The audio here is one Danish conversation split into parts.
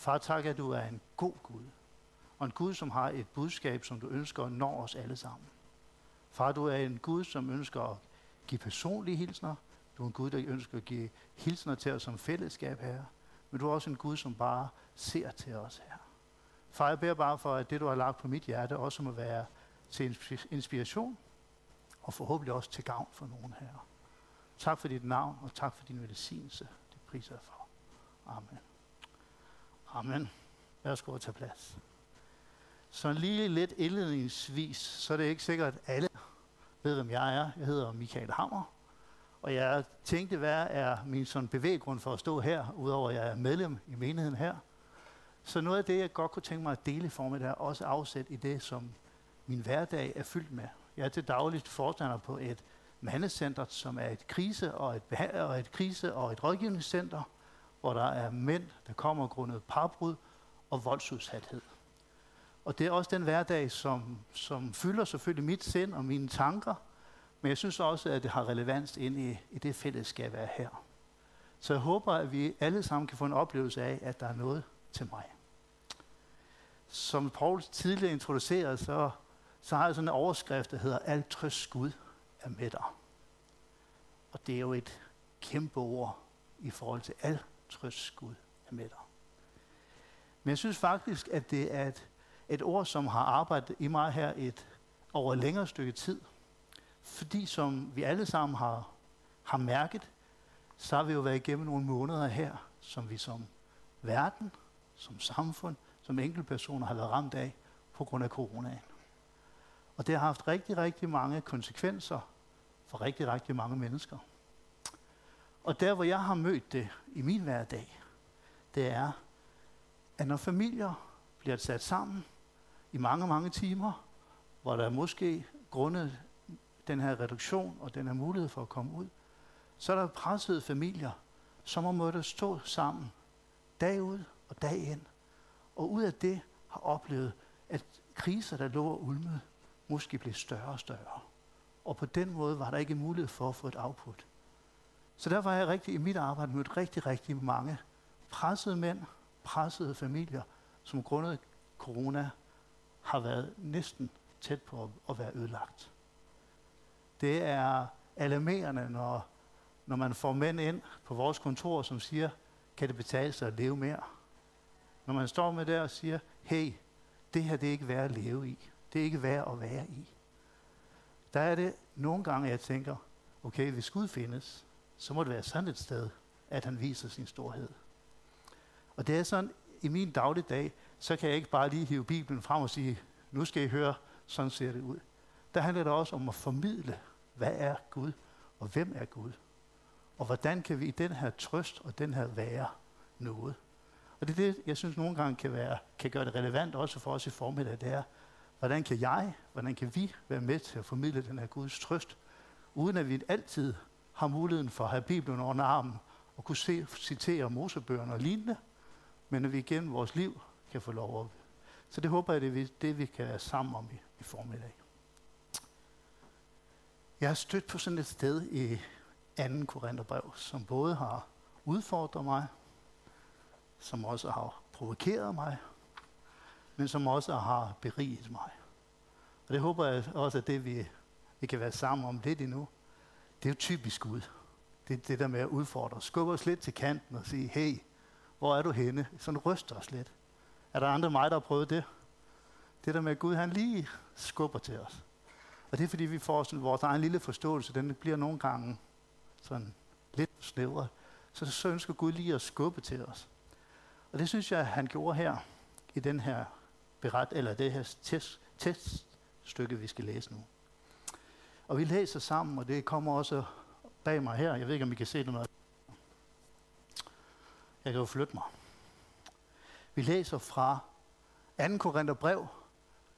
Far, tak, at du er en god Gud. Og en Gud, som har et budskab, som du ønsker at nå os alle sammen. Far, du er en Gud, som ønsker at give personlige hilsner. Du er en Gud, der ønsker at give hilsner til os som fællesskab her. Men du er også en Gud, som bare ser til os her. Far, jeg beder bare for, at det, du har lagt på mit hjerte, også må være til inspiration, og forhåbentlig også til gavn for nogen her. Tak for dit navn, og tak for din velsignelse. Det priser jeg for. Amen. Amen. Værsgo at tage plads. Så lige lidt indledningsvis, så er det ikke sikkert, at alle ved, hvem jeg er. Jeg hedder Michael Hammer, og jeg tænkte, hvad er min sådan bevæggrund for at stå her, udover at jeg er medlem i menigheden her. Så noget af det, jeg godt kunne tænke mig at dele for mig, af, er også afsæt i det, som min hverdag er fyldt med. Jeg er til dagligt forstander på et mandecenter, som er et krise- og et, og et krise- og et rådgivningscenter, hvor der er mænd, der kommer grundet parbrud og voldsudsathed. Og det er også den hverdag, som, som fylder selvfølgelig mit sind og mine tanker, men jeg synes også, at det har relevans ind i, i det fællesskab, jeg er her. Så jeg håber, at vi alle sammen kan få en oplevelse af, at der er noget til mig. Som Paul tidligere introducerede, så, så har jeg sådan en overskrift, der hedder Alt trøst Gud er med dig. Og det er jo et kæmpe ord i forhold til alt trøst Gud er med dig. Men jeg synes faktisk, at det er et, et ord, som har arbejdet i mig her et, over et længere stykke tid. Fordi som vi alle sammen har, har mærket, så har vi jo været igennem nogle måneder her, som vi som verden, som samfund, som enkeltpersoner har været ramt af på grund af coronaen. Og det har haft rigtig, rigtig mange konsekvenser for rigtig, rigtig mange mennesker. Og der, hvor jeg har mødt det i min hverdag, det er, at når familier bliver sat sammen i mange, mange timer, hvor der måske grundet den her reduktion og den her mulighed for at komme ud, så er der pressede familier, som har måttet stå sammen dag ud og dag ind. Og ud af det har oplevet, at kriser, der lå og ulmede, måske blev større og større. Og på den måde var der ikke mulighed for at få et output. Så derfor har jeg rigtig, i mit arbejde mødt rigtig, rigtig mange pressede mænd, pressede familier, som grundet corona har været næsten tæt på at være ødelagt. Det er alarmerende, når, når man får mænd ind på vores kontor, som siger, kan det betale sig at leve mere? Når man står med der og siger, hey, det her det er ikke værd at leve i. Det er ikke værd at være i. Der er det nogle gange, jeg tænker, okay, hvis Gud findes, så må det være sådan et sted, at han viser sin storhed. Og det er sådan, i min dagligdag, så kan jeg ikke bare lige hive Bibelen frem og sige, nu skal I høre, sådan ser det ud. Der handler det også om at formidle, hvad er Gud, og hvem er Gud? Og hvordan kan vi i den her trøst og den her være noget? Og det er det, jeg synes nogle gange kan, være, kan gøre det relevant også for os i formiddag, det er, hvordan kan jeg, hvordan kan vi være med til at formidle den her Guds trøst, uden at vi altid har muligheden for at have Bibelen under armen og kunne se, citere Mosebøgerne og lignende, men at vi igennem vores liv kan få lov at... Så det håber jeg, det er det, vi kan være sammen om i, i formiddag. Jeg har stødt på sådan et sted i 2. Korintherbrev, som både har udfordret mig, som også har provokeret mig, men som også har beriget mig. Og det håber jeg også, at det vi, vi kan være sammen om lidt endnu, det er jo typisk Gud. Det er det der med at udfordre. Skubbe os lidt til kanten og sige, hey, hvor er du henne? Sådan ryster os lidt. Er der andre mig, der har prøvet det? Det der med, at Gud han lige skubber til os. Og det er fordi, vi får sådan, vores egen lille forståelse, den bliver nogle gange sådan lidt snævret. Så, så ønsker Gud lige at skubbe til os. Og det synes jeg, han gjorde her i den her beret, eller det her test, teststykke, vi skal læse nu. Og vi læser sammen, og det kommer også bag mig her. Jeg ved ikke, om I kan se det noget. Jeg kan jo flytte mig. Vi læser fra 2. Korinther brev,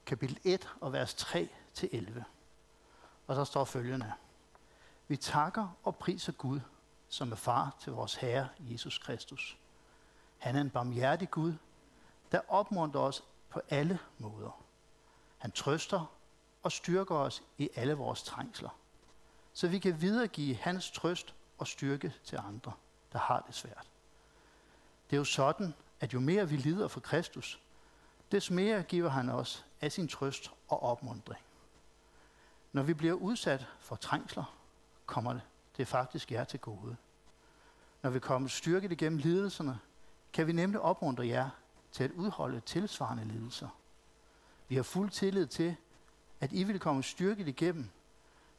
kapitel 1 og vers 3 til 11. Og så står følgende. Vi takker og priser Gud, som er far til vores Herre Jesus Kristus. Han er en barmhjertig Gud, der opmuntrer os på alle måder. Han trøster og styrker os i alle vores trængsler, så vi kan videregive hans trøst og styrke til andre, der har det svært. Det er jo sådan, at jo mere vi lider for Kristus, des mere giver han os af sin trøst og opmundring. Når vi bliver udsat for trængsler, kommer det faktisk jer til gode. Når vi kommer styrket igennem lidelserne, kan vi nemlig opmuntre jer til at udholde tilsvarende lidelser. Vi har fuld tillid til, at I vil komme styrket igennem,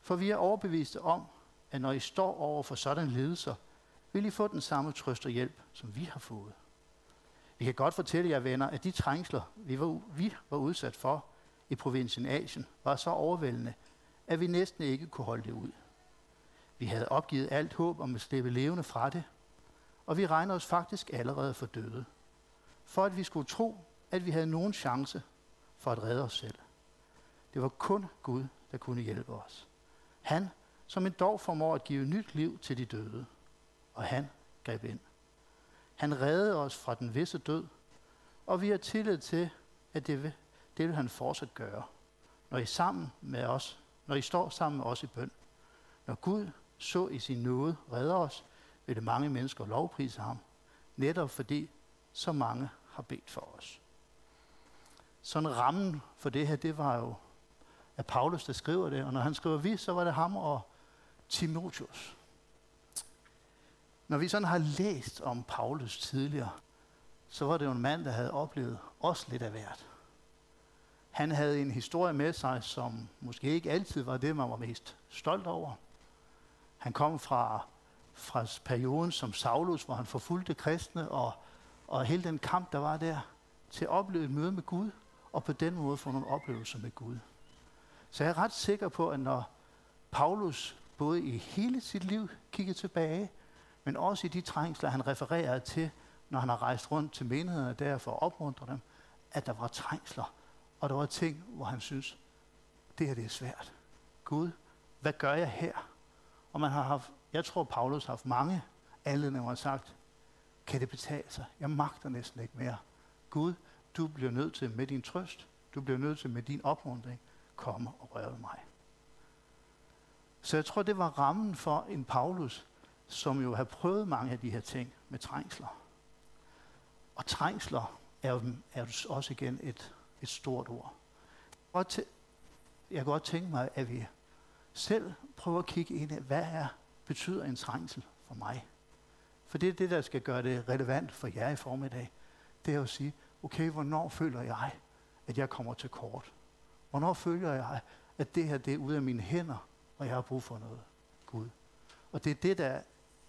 for vi er overbeviste om, at når I står over for sådan lidelser, vil I få den samme trøst og hjælp, som vi har fået. Vi kan godt fortælle jer, venner, at de trængsler, vi var, vi var udsat for i provinsen Asien, var så overvældende, at vi næsten ikke kunne holde det ud. Vi havde opgivet alt håb om at slippe levende fra det, og vi regner os faktisk allerede for døde. For at vi skulle tro, at vi havde nogen chance for at redde os selv. Det var kun Gud, der kunne hjælpe os. Han, som en dog formår at give nyt liv til de døde. Og han greb ind. Han reddede os fra den visse død, og vi har tillid til, at det vil, det vil han fortsat gøre, når I, sammen med os, når I står sammen med os i bøn. Når Gud så i sin nåde redder os, vil det mange mennesker lovprise ham, netop fordi så mange har bedt for os. Sådan rammen for det her, det var jo er Paulus, der skriver det, og når han skriver vi, så var det ham og Timotheus. Når vi sådan har læst om Paulus tidligere, så var det jo en mand, der havde oplevet også lidt af hvert. Han havde en historie med sig, som måske ikke altid var det, man var mest stolt over. Han kom fra, fra perioden som Saulus, hvor han forfulgte kristne, og, og hele den kamp, der var der, til at opleve et møde med Gud, og på den måde få nogle oplevelser med Gud. Så jeg er ret sikker på, at når Paulus både i hele sit liv kiggede tilbage, men også i de trængsler, han refererede til, når han har rejst rundt til menighederne der for at opmuntre dem, at der var trængsler, og der var ting, hvor han synes, det her det er svært. Gud, hvad gør jeg her? Og man har haft, jeg tror, Paulus har haft mange anledninger, hvor han sagt, kan det betale sig? Jeg magter næsten ikke mere. Gud, du bliver nødt til med din trøst, du bliver nødt til med din opmuntring, komme og røre mig. Så jeg tror, det var rammen for en Paulus, som jo har prøvet mange af de her ting med trængsler. Og trængsler er jo, er jo også igen et, et stort ord. Jeg kan godt tænke mig, at vi selv prøver at kigge ind i, hvad er, betyder en trængsel for mig? For det er det, der skal gøre det relevant for jer i formiddag. Det er at sige, okay, hvornår føler jeg, at jeg kommer til kort? Hvornår føler jeg, at det her det er ude af mine hænder, og jeg har brug for noget Gud? Og det er det, der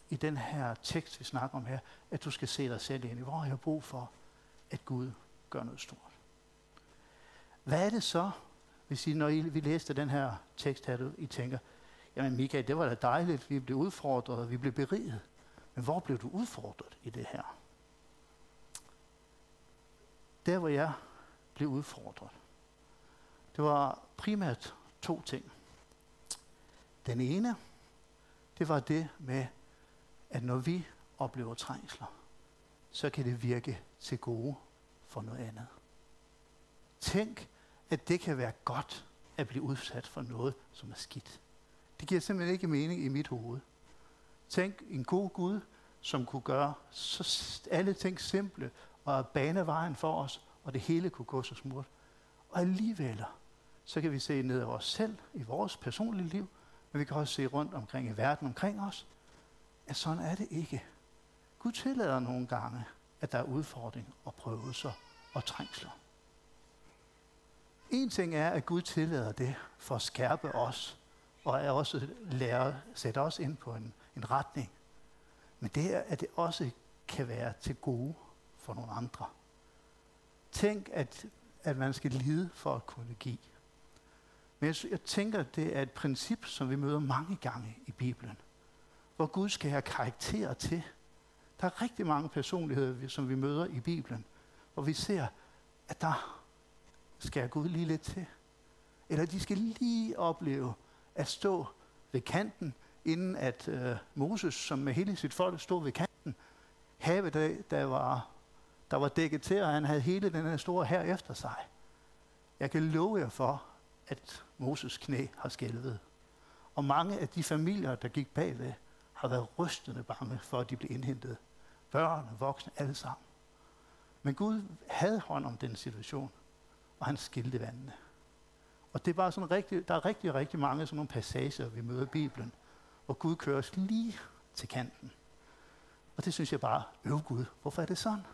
i den her tekst, vi snakker om her, at du skal se dig selv ind i. Hvor har jeg brug for, at Gud gør noget stort? Hvad er det så, hvis I, når I, vi læste den her tekst her, I tænker, jamen Michael, det var da dejligt, vi blev udfordret, vi blev beriget. Men hvor blev du udfordret i det her? Der, hvor jeg blev udfordret, det var primært to ting. Den ene, det var det med, at når vi oplever trængsler, så kan det virke til gode for noget andet. Tænk, at det kan være godt at blive udsat for noget, som er skidt. Det giver simpelthen ikke mening i mit hoved. Tænk en god Gud, som kunne gøre så alle ting simple og bane vejen for os, og det hele kunne gå så smurt. Og alligevel, så kan vi se ned af os selv i vores personlige liv, men vi kan også se rundt omkring i verden omkring os, at sådan er det ikke. Gud tillader nogle gange, at der er udfordring og prøvelser og trængsler. En ting er, at Gud tillader det for at skærpe os, og er også lære, sætte os ind på en, en retning. Men det er, at det også kan være til gode for nogle andre. Tænk, at, at man skal lide for at kunne give. Men jeg, jeg tænker, det er et princip, som vi møder mange gange i Bibelen hvor Gud skal have karakter til. Der er rigtig mange personligheder, som vi møder i Bibelen, hvor vi ser, at der skal Gud lige lidt til. Eller de skal lige opleve at stå ved kanten, inden at øh, Moses, som med hele sit folk stod ved kanten, havet, der, der, var, der var dækket til, og han havde hele den her store her efter sig. Jeg kan love jer for, at Moses knæ har skælvet. Og mange af de familier, der gik bagved, har været rystende bange for, at de blev indhentet. Børn voksne, alle sammen. Men Gud havde hånd om den situation, og han skilte vandene. Og det er bare sådan rigtig, der er rigtig, rigtig mange sådan nogle passager, vi møder i Bibelen, hvor Gud kører os lige til kanten. Og det synes jeg bare, øv Gud, hvorfor er det sådan?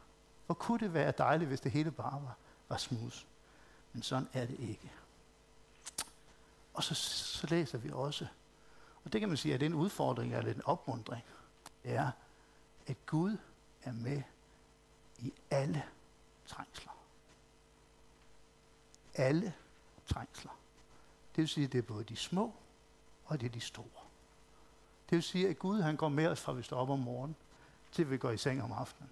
Hvor kunne det være dejligt, hvis det hele bare var, var smooth? Men sådan er det ikke. Og så, så læser vi også, og det kan man sige, at det er en udfordring eller en opmundring, det er, at Gud er med i alle trængsler. Alle trængsler. Det vil sige, at det er både de små og det er de store. Det vil sige, at Gud han går med os fra vi står op om morgenen, til vi går i seng om aftenen.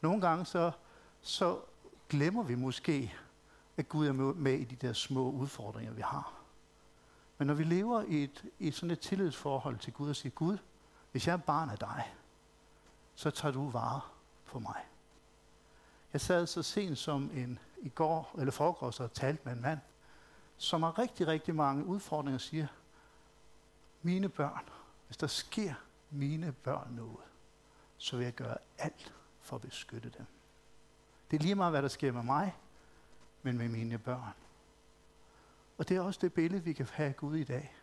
Nogle gange så, så glemmer vi måske, at Gud er med i de der små udfordringer, vi har. Men når vi lever i et, i sådan et tillidsforhold til Gud og siger, Gud, hvis jeg er barn af dig, så tager du vare på mig. Jeg sad så sent som en i går, eller foregårs, og talte med en mand, som har rigtig, rigtig mange udfordringer og siger, mine børn, hvis der sker mine børn noget, så vil jeg gøre alt for at beskytte dem. Det er lige meget, hvad der sker med mig, men med mine børn. Og det er også det billede, vi kan have af Gud i dag.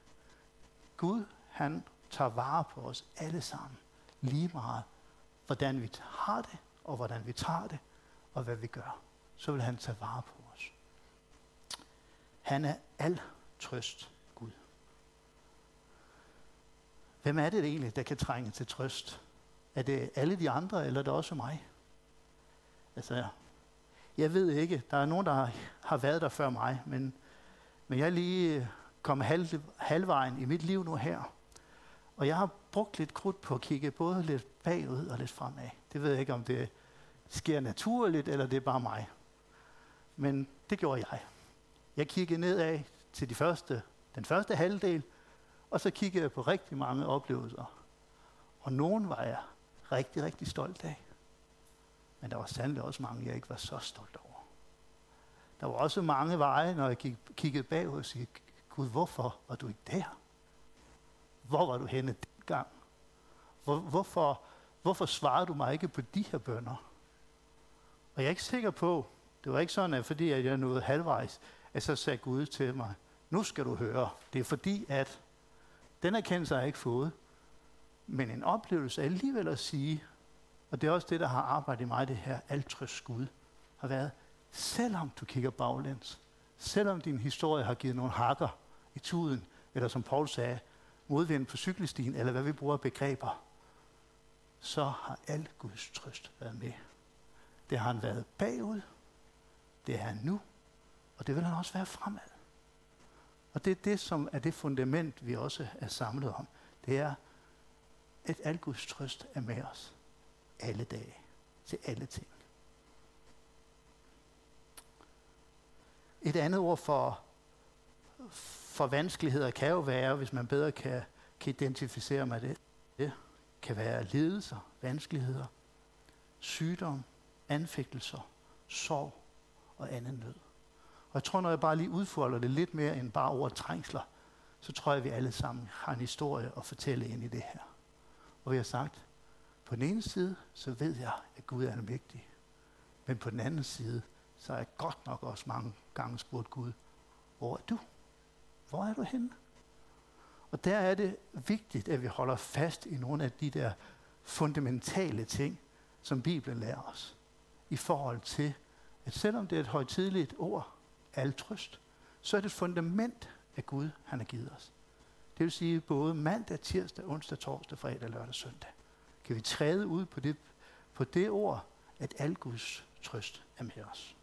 Gud, han tager vare på os alle sammen. Lige meget, hvordan vi har det, og hvordan vi tager det, og hvad vi gør. Så vil han tage vare på os. Han er al trøst Gud. Hvem er det egentlig, der kan trænge til trøst? Er det alle de andre, eller er det også mig? Altså, jeg ved ikke. Der er nogen, der har, har været der før mig, men, men jeg er lige kommet halv, halvvejen i mit liv nu her. Og jeg har brugt lidt krudt på at kigge både lidt bagud og lidt fremad. Det ved jeg ikke, om det sker naturligt, eller det er bare mig. Men det gjorde jeg. Jeg kiggede nedad til de første, den første halvdel, og så kiggede jeg på rigtig mange oplevelser. Og nogen var jeg rigtig, rigtig stolt af. Men der var sandelig også mange, jeg ikke var så stolt over. Der var også mange veje, når jeg kiggede bagud og sagde, Gud, hvorfor var du ikke der? Hvor var du henne dengang? Hvor, hvorfor, hvorfor svarede du mig ikke på de her bønder? Og jeg er ikke sikker på, det var ikke sådan, at fordi at jeg nåede halvvejs, at så sagde Gud til mig, nu skal du høre. Det er fordi, at den erkendelse har jeg ikke fået. Men en oplevelse er alligevel at sige, og det er også det, der har arbejdet i mig, det her altrøst Gud, har været, selvom du kigger baglæns, selvom din historie har givet nogle hakker i tuden, eller som Paul sagde, modvind på cykelstien, eller hvad vi bruger af begreber, så har al Guds trøst været med. Det har han været bagud, det er han nu, og det vil han også være fremad. Og det er det, som er det fundament, vi også er samlet om. Det er, at al Guds trøst er med os alle dage, til alle ting. Et andet ord for, for vanskeligheder kan jo være, hvis man bedre kan, kan identificere med det, det kan være lidelser, vanskeligheder, sygdom, anfægtelser, sorg og anden nød. Og jeg tror, når jeg bare lige udfolder det lidt mere end bare over trængsler, så tror jeg, at vi alle sammen har en historie at fortælle ind i det her. Og vi har sagt, på den ene side, så ved jeg, at Gud er almægtig. Men på den anden side, så har jeg godt nok også mange gange spurgt Gud, hvor er du? Hvor er du henne? Og der er det vigtigt, at vi holder fast i nogle af de der fundamentale ting, som Bibelen lærer os. I forhold til, at selvom det er et højtidligt ord, altrøst, så er det et fundament af Gud, han har givet os. Det vil sige både mandag, tirsdag, onsdag, torsdag, fredag, lørdag, søndag. Kan vi træde ud på det, på det ord, at al Guds trøst er med os.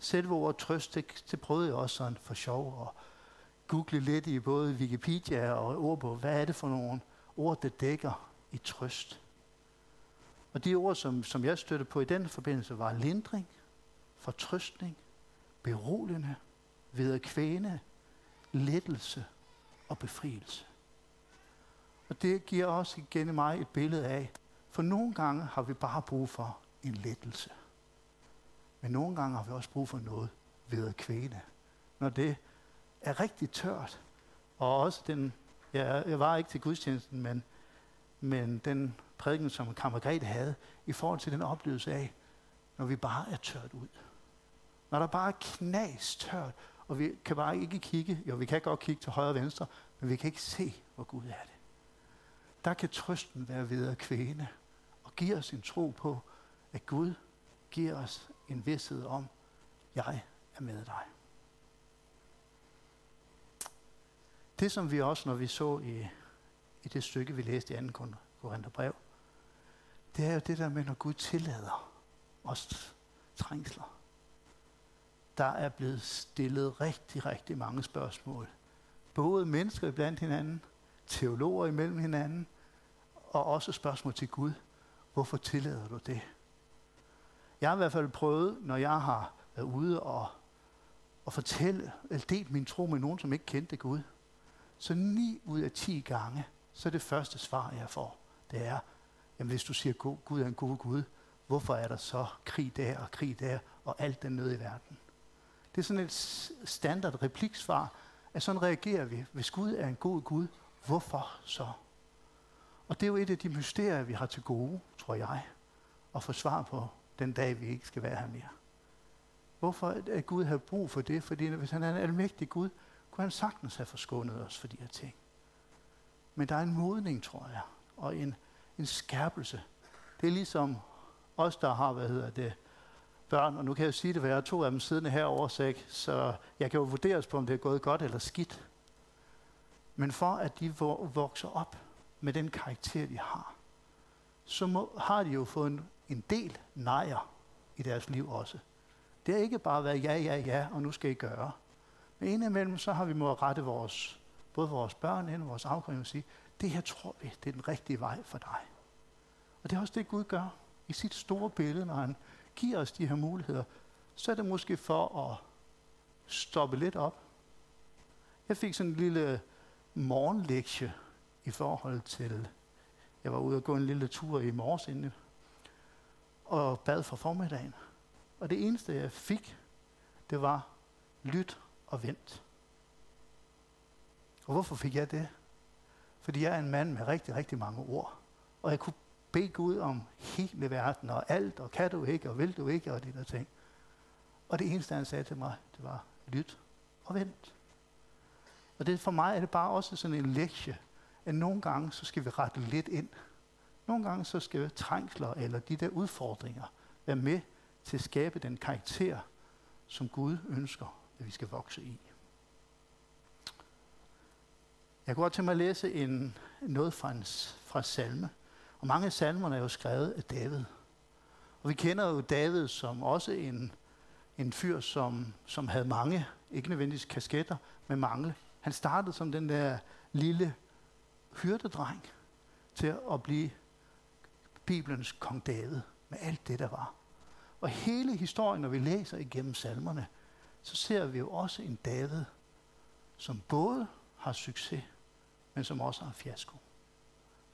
Selve ordet trøst, det, det prøvede jeg også sådan for sjov at google lidt i både Wikipedia og ordbog. Hvad er det for nogle ord, der dækker i trøst? Og de ord, som, som jeg støtte på i den forbindelse, var lindring, fortrøstning, beroligende, vederkvæne, lettelse og befrielse. Og det giver også igen mig et billede af, for nogle gange har vi bare brug for en lettelse. Men nogle gange har vi også brug for noget ved at kvæne. Når det er rigtig tørt, og også den Jeg, jeg var ikke til gudstjenesten, men, men den prædiken, som Kammergrethe havde, i forhold til den oplevelse af, når vi bare er tørt ud. Når der bare er knas tørt, og vi kan bare ikke kigge, jo vi kan godt kigge til højre og venstre, men vi kan ikke se, hvor Gud er det. Der kan trøsten være ved at kvæne, og give os en tro på, at Gud giver os en vidshed om, jeg er med dig. Det som vi også, når vi så i, i det stykke, vi læste i 2. Korintherbrev, det er jo det der med, når Gud tillader os trængsler. Der er blevet stillet rigtig, rigtig mange spørgsmål. Både mennesker blandt hinanden, teologer imellem hinanden, og også spørgsmål til Gud. Hvorfor tillader du det? Jeg har i hvert fald prøvet, når jeg har været ude og, og fortælle, eller delt min tro med nogen, som ikke kendte Gud, så ni ud af ti gange, så er det første svar, jeg får, det er, jamen hvis du siger, at Gud er en god Gud, hvorfor er der så krig der og krig der og alt den nød i verden? Det er sådan et standard repliksvar, at sådan reagerer vi. Hvis Gud er en god Gud, hvorfor så? Og det er jo et af de mysterier, vi har til gode, tror jeg, at få svar på den dag, vi ikke skal være her mere. Hvorfor er Gud har brug for det? Fordi hvis han er en almægtig Gud, kunne han sagtens have forskånet os for de her ting. Men der er en modning, tror jeg, og en, en skærpelse. Det er ligesom os, der har, hvad hedder det, børn, og nu kan jeg sige det, for jeg har to af dem siddende herovre, så, så jeg kan jo vurderes på, om det er gået godt eller skidt. Men for at de vokser op med den karakter, de har, så må, har de jo fået en, en del nejer i deres liv også. Det har ikke bare været ja, ja, ja, og nu skal I gøre. Men indimellem så har vi måttet rette vores, både vores børn ind og vores afgrøn og sige, det her tror vi, det er den rigtige vej for dig. Og det er også det, Gud gør i sit store billede, når han giver os de her muligheder. Så er det måske for at stoppe lidt op. Jeg fik sådan en lille morgenlektie i forhold til, jeg var ude og gå en lille tur i morges inden, og bad for formiddagen. Og det eneste, jeg fik, det var lyt og vent. Og hvorfor fik jeg det? Fordi jeg er en mand med rigtig, rigtig mange ord. Og jeg kunne bede Gud om hele verden og alt, og kan du ikke, og vil du ikke, og de der ting. Og det eneste, han sagde til mig, det var, lyt og vent. Og det, for mig er det bare også sådan en lektie, at nogle gange, så skal vi rette lidt ind. Nogle gange, så skal trængsler eller de der udfordringer være med til at skabe den karakter, som Gud ønsker, at vi skal vokse i. Jeg går til mig at læse en, noget fra, en, fra salme. Og mange af salmerne er jo skrevet af David. Og vi kender jo David som også en, en fyr, som, som havde mange, ikke nødvendigvis kasketter, men mange. Han startede som den der lille hyrdedreng til at blive Bibelens kong David med alt det, der var. Og hele historien, når vi læser igennem salmerne, så ser vi jo også en David, som både har succes, men som også har fiasko.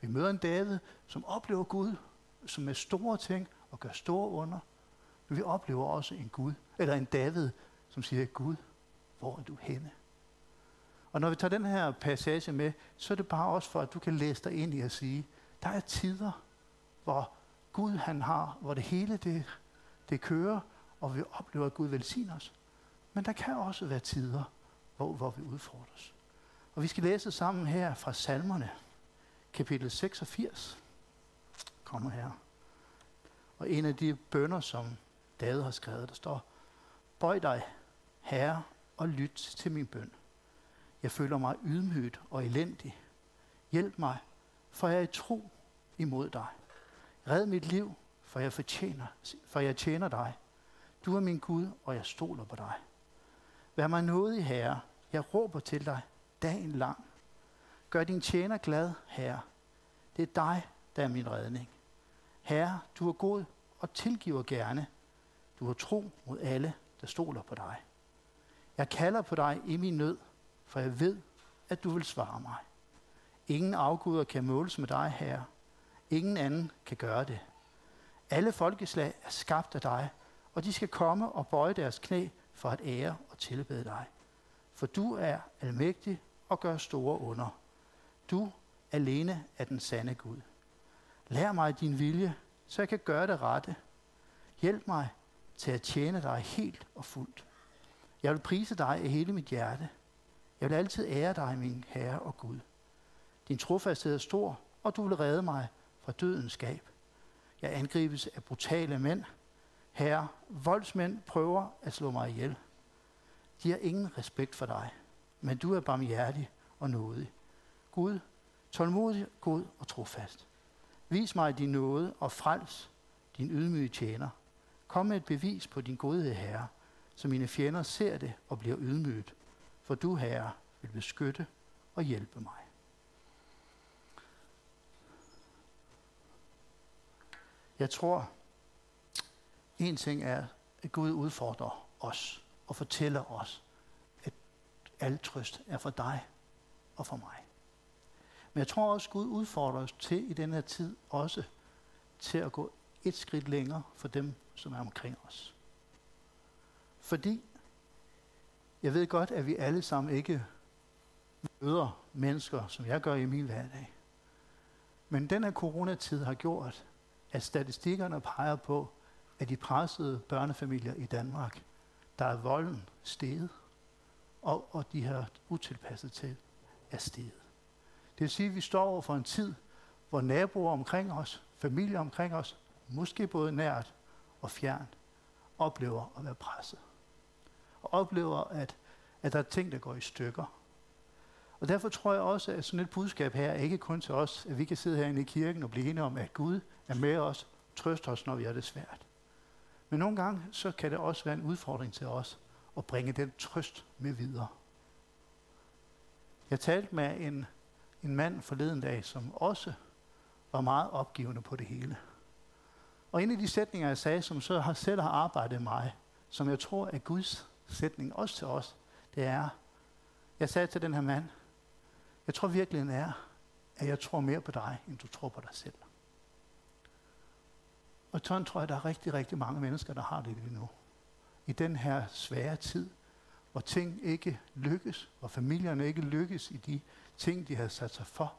Vi møder en David, som oplever Gud, som med store ting og gør store under. Men vi oplever også en Gud, eller en David, som siger, Gud, hvor er du henne? Og når vi tager den her passage med, så er det bare også for, at du kan læse dig ind i at sige, der er tider, hvor Gud han har, hvor det hele det, det kører, og vi oplever, at Gud velsigner os. Men der kan også være tider, hvor, hvor vi udfordres. Og vi skal læse sammen her fra salmerne, kapitel 86, kommer her. Og en af de bønder, som David har skrevet, der står, Bøj dig, Herre, og lyt til min bøn. Jeg føler mig ydmygt og elendig. Hjælp mig, for jeg er i tro imod dig. Red mit liv, for jeg fortjener, for jeg tjener dig. Du er min Gud, og jeg stoler på dig. Vær mig nådig, Herre. Jeg råber til dig dagen lang. Gør din tjener glad, Herre. Det er dig, der er min redning. Herre, du er god og tilgiver gerne. Du har tro mod alle, der stoler på dig. Jeg kalder på dig i min nød, for jeg ved, at du vil svare mig. Ingen afguder kan måles med dig, Herre. Ingen anden kan gøre det. Alle folkeslag er skabt af dig, og de skal komme og bøje deres knæ for at ære og tilbede dig. For du er almægtig og gør store under. Du alene er den sande Gud. Lær mig din vilje, så jeg kan gøre det rette. Hjælp mig til at tjene dig helt og fuldt. Jeg vil prise dig af hele mit hjerte. Jeg vil altid ære dig, min Herre og Gud. Din trofasthed er stor, og du vil redde mig fra dødens skab. Jeg angribes af brutale mænd. Herre, voldsmænd prøver at slå mig ihjel. De har ingen respekt for dig, men du er barmhjertig og nådig. Gud, tålmodig, god og trofast. Vis mig din nåde og frels din ydmyge tjener. Kom med et bevis på din godhed, Herre, så mine fjender ser det og bliver ydmyget. For du, Herre, vil beskytte og hjælpe mig. Jeg tror, en ting er, at Gud udfordrer os og fortæller os, at al trøst er for dig og for mig. Men jeg tror også, at Gud udfordrer os til i den her tid også til at gå et skridt længere for dem, som er omkring os. Fordi jeg ved godt, at vi alle sammen ikke møder mennesker, som jeg gør i min hverdag. Men den her coronatid har gjort, at statistikkerne peger på, at de pressede børnefamilier i Danmark, der er volden steget, og, og de her utilpasset til er steget. Det vil sige, at vi står over for en tid, hvor naboer omkring os, familier omkring os, måske både nært og fjernt, oplever at være presset. Og oplever, at, at der er ting, der går i stykker. Og derfor tror jeg også, at sådan et budskab her er ikke kun til os, at vi kan sidde herinde i kirken og blive enige om, at Gud er med os, trøster os, når vi har det svært. Men nogle gange, så kan det også være en udfordring til os at bringe den trøst med videre. Jeg talte med en, en mand forleden dag, som også var meget opgivende på det hele. Og en af de sætninger, jeg sagde, som så har selv har arbejdet mig, som jeg tror er Guds sætning også til os, det er, jeg sagde til den her mand, jeg tror virkelig er, at jeg tror mere på dig, end du tror på dig selv. Og sådan tror jeg, der er rigtig, rigtig mange mennesker, der har det lige nu. I den her svære tid, hvor ting ikke lykkes, hvor familierne ikke lykkes i de ting, de havde sat sig for.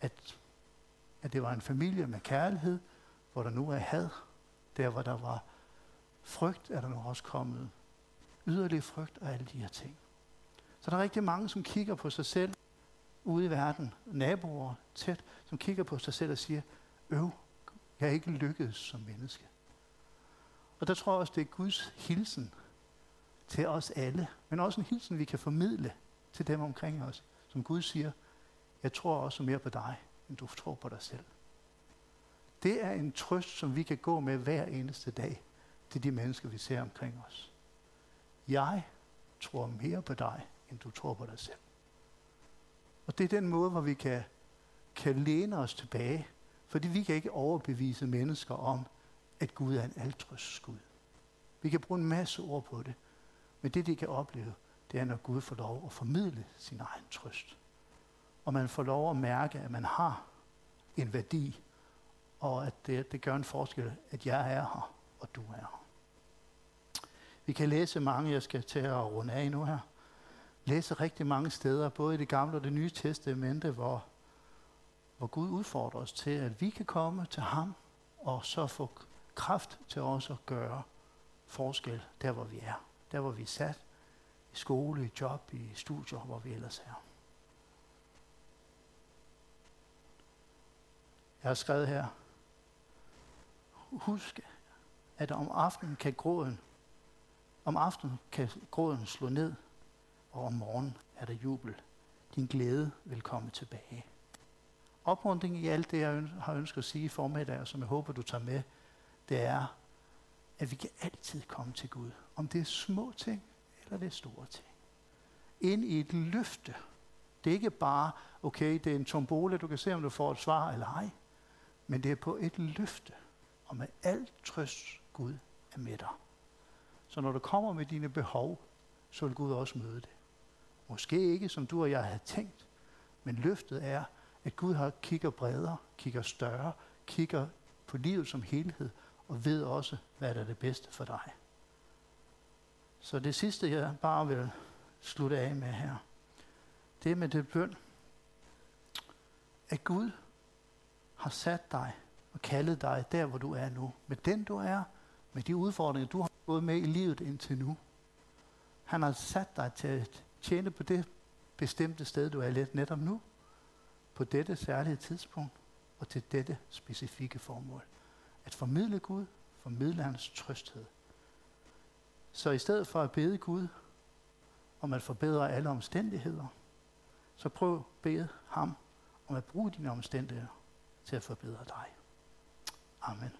At, at det var en familie med kærlighed, hvor der nu er had. Der, hvor der var frygt, er der nu også kommet yderligere frygt og alle de her ting. Så der er rigtig mange, som kigger på sig selv ude i verden, naboer tæt, som kigger på sig selv og siger, øv, jeg er ikke lykkedes som menneske. Og der tror jeg også, det er Guds hilsen til os alle, men også en hilsen, vi kan formidle til dem omkring os, som Gud siger, jeg tror også mere på dig, end du tror på dig selv. Det er en trøst, som vi kan gå med hver eneste dag til de mennesker, vi ser omkring os. Jeg tror mere på dig, end du tror på dig selv. Og det er den måde, hvor vi kan, kan læne os tilbage fordi vi kan ikke overbevise mennesker om, at Gud er en altrøsts Gud. Vi kan bruge en masse ord på det, men det de kan opleve, det er, når Gud får lov at formidle sin egen trøst. Og man får lov at mærke, at man har en værdi, og at det, det gør en forskel, at jeg er her, og du er her. Vi kan læse mange, jeg skal til at runde af nu her, læse rigtig mange steder, både i det gamle og det nye testamente, hvor hvor Gud udfordrer os til, at vi kan komme til ham, og så få kraft til os at gøre forskel der, hvor vi er. Der, hvor vi er sat. I skole, i job, i studier, hvor vi ellers er. Jeg har skrevet her. Husk, at om aftenen kan gråden, om aftenen kan gråden slå ned, og om morgenen er der jubel. Din glæde vil komme tilbage oprunding i alt det, jeg har ønsket at sige i formiddag, og som jeg håber, du tager med, det er, at vi kan altid komme til Gud. Om det er små ting, eller det er store ting. Ind i et løfte. Det er ikke bare, okay, det er en tombole, du kan se, om du får et svar eller ej. Men det er på et løfte. Og med alt trøst, Gud er med dig. Så når du kommer med dine behov, så vil Gud også møde det. Måske ikke, som du og jeg havde tænkt, men løftet er, at Gud har kigger bredere, kigger større, kigger på livet som helhed, og ved også, hvad der er det bedste for dig. Så det sidste, jeg bare vil slutte af med her, det er med det bøn. at Gud har sat dig og kaldet dig der, hvor du er nu. Med den du er, med de udfordringer, du har gået med i livet indtil nu. Han har sat dig til at tjene på det bestemte sted, du er lidt netop nu. På dette særlige tidspunkt og til dette specifikke formål. At formidle Gud, formidle hans trøsthed. Så i stedet for at bede Gud om at forbedre alle omstændigheder, så prøv at bede ham om at bruge dine omstændigheder til at forbedre dig. Amen.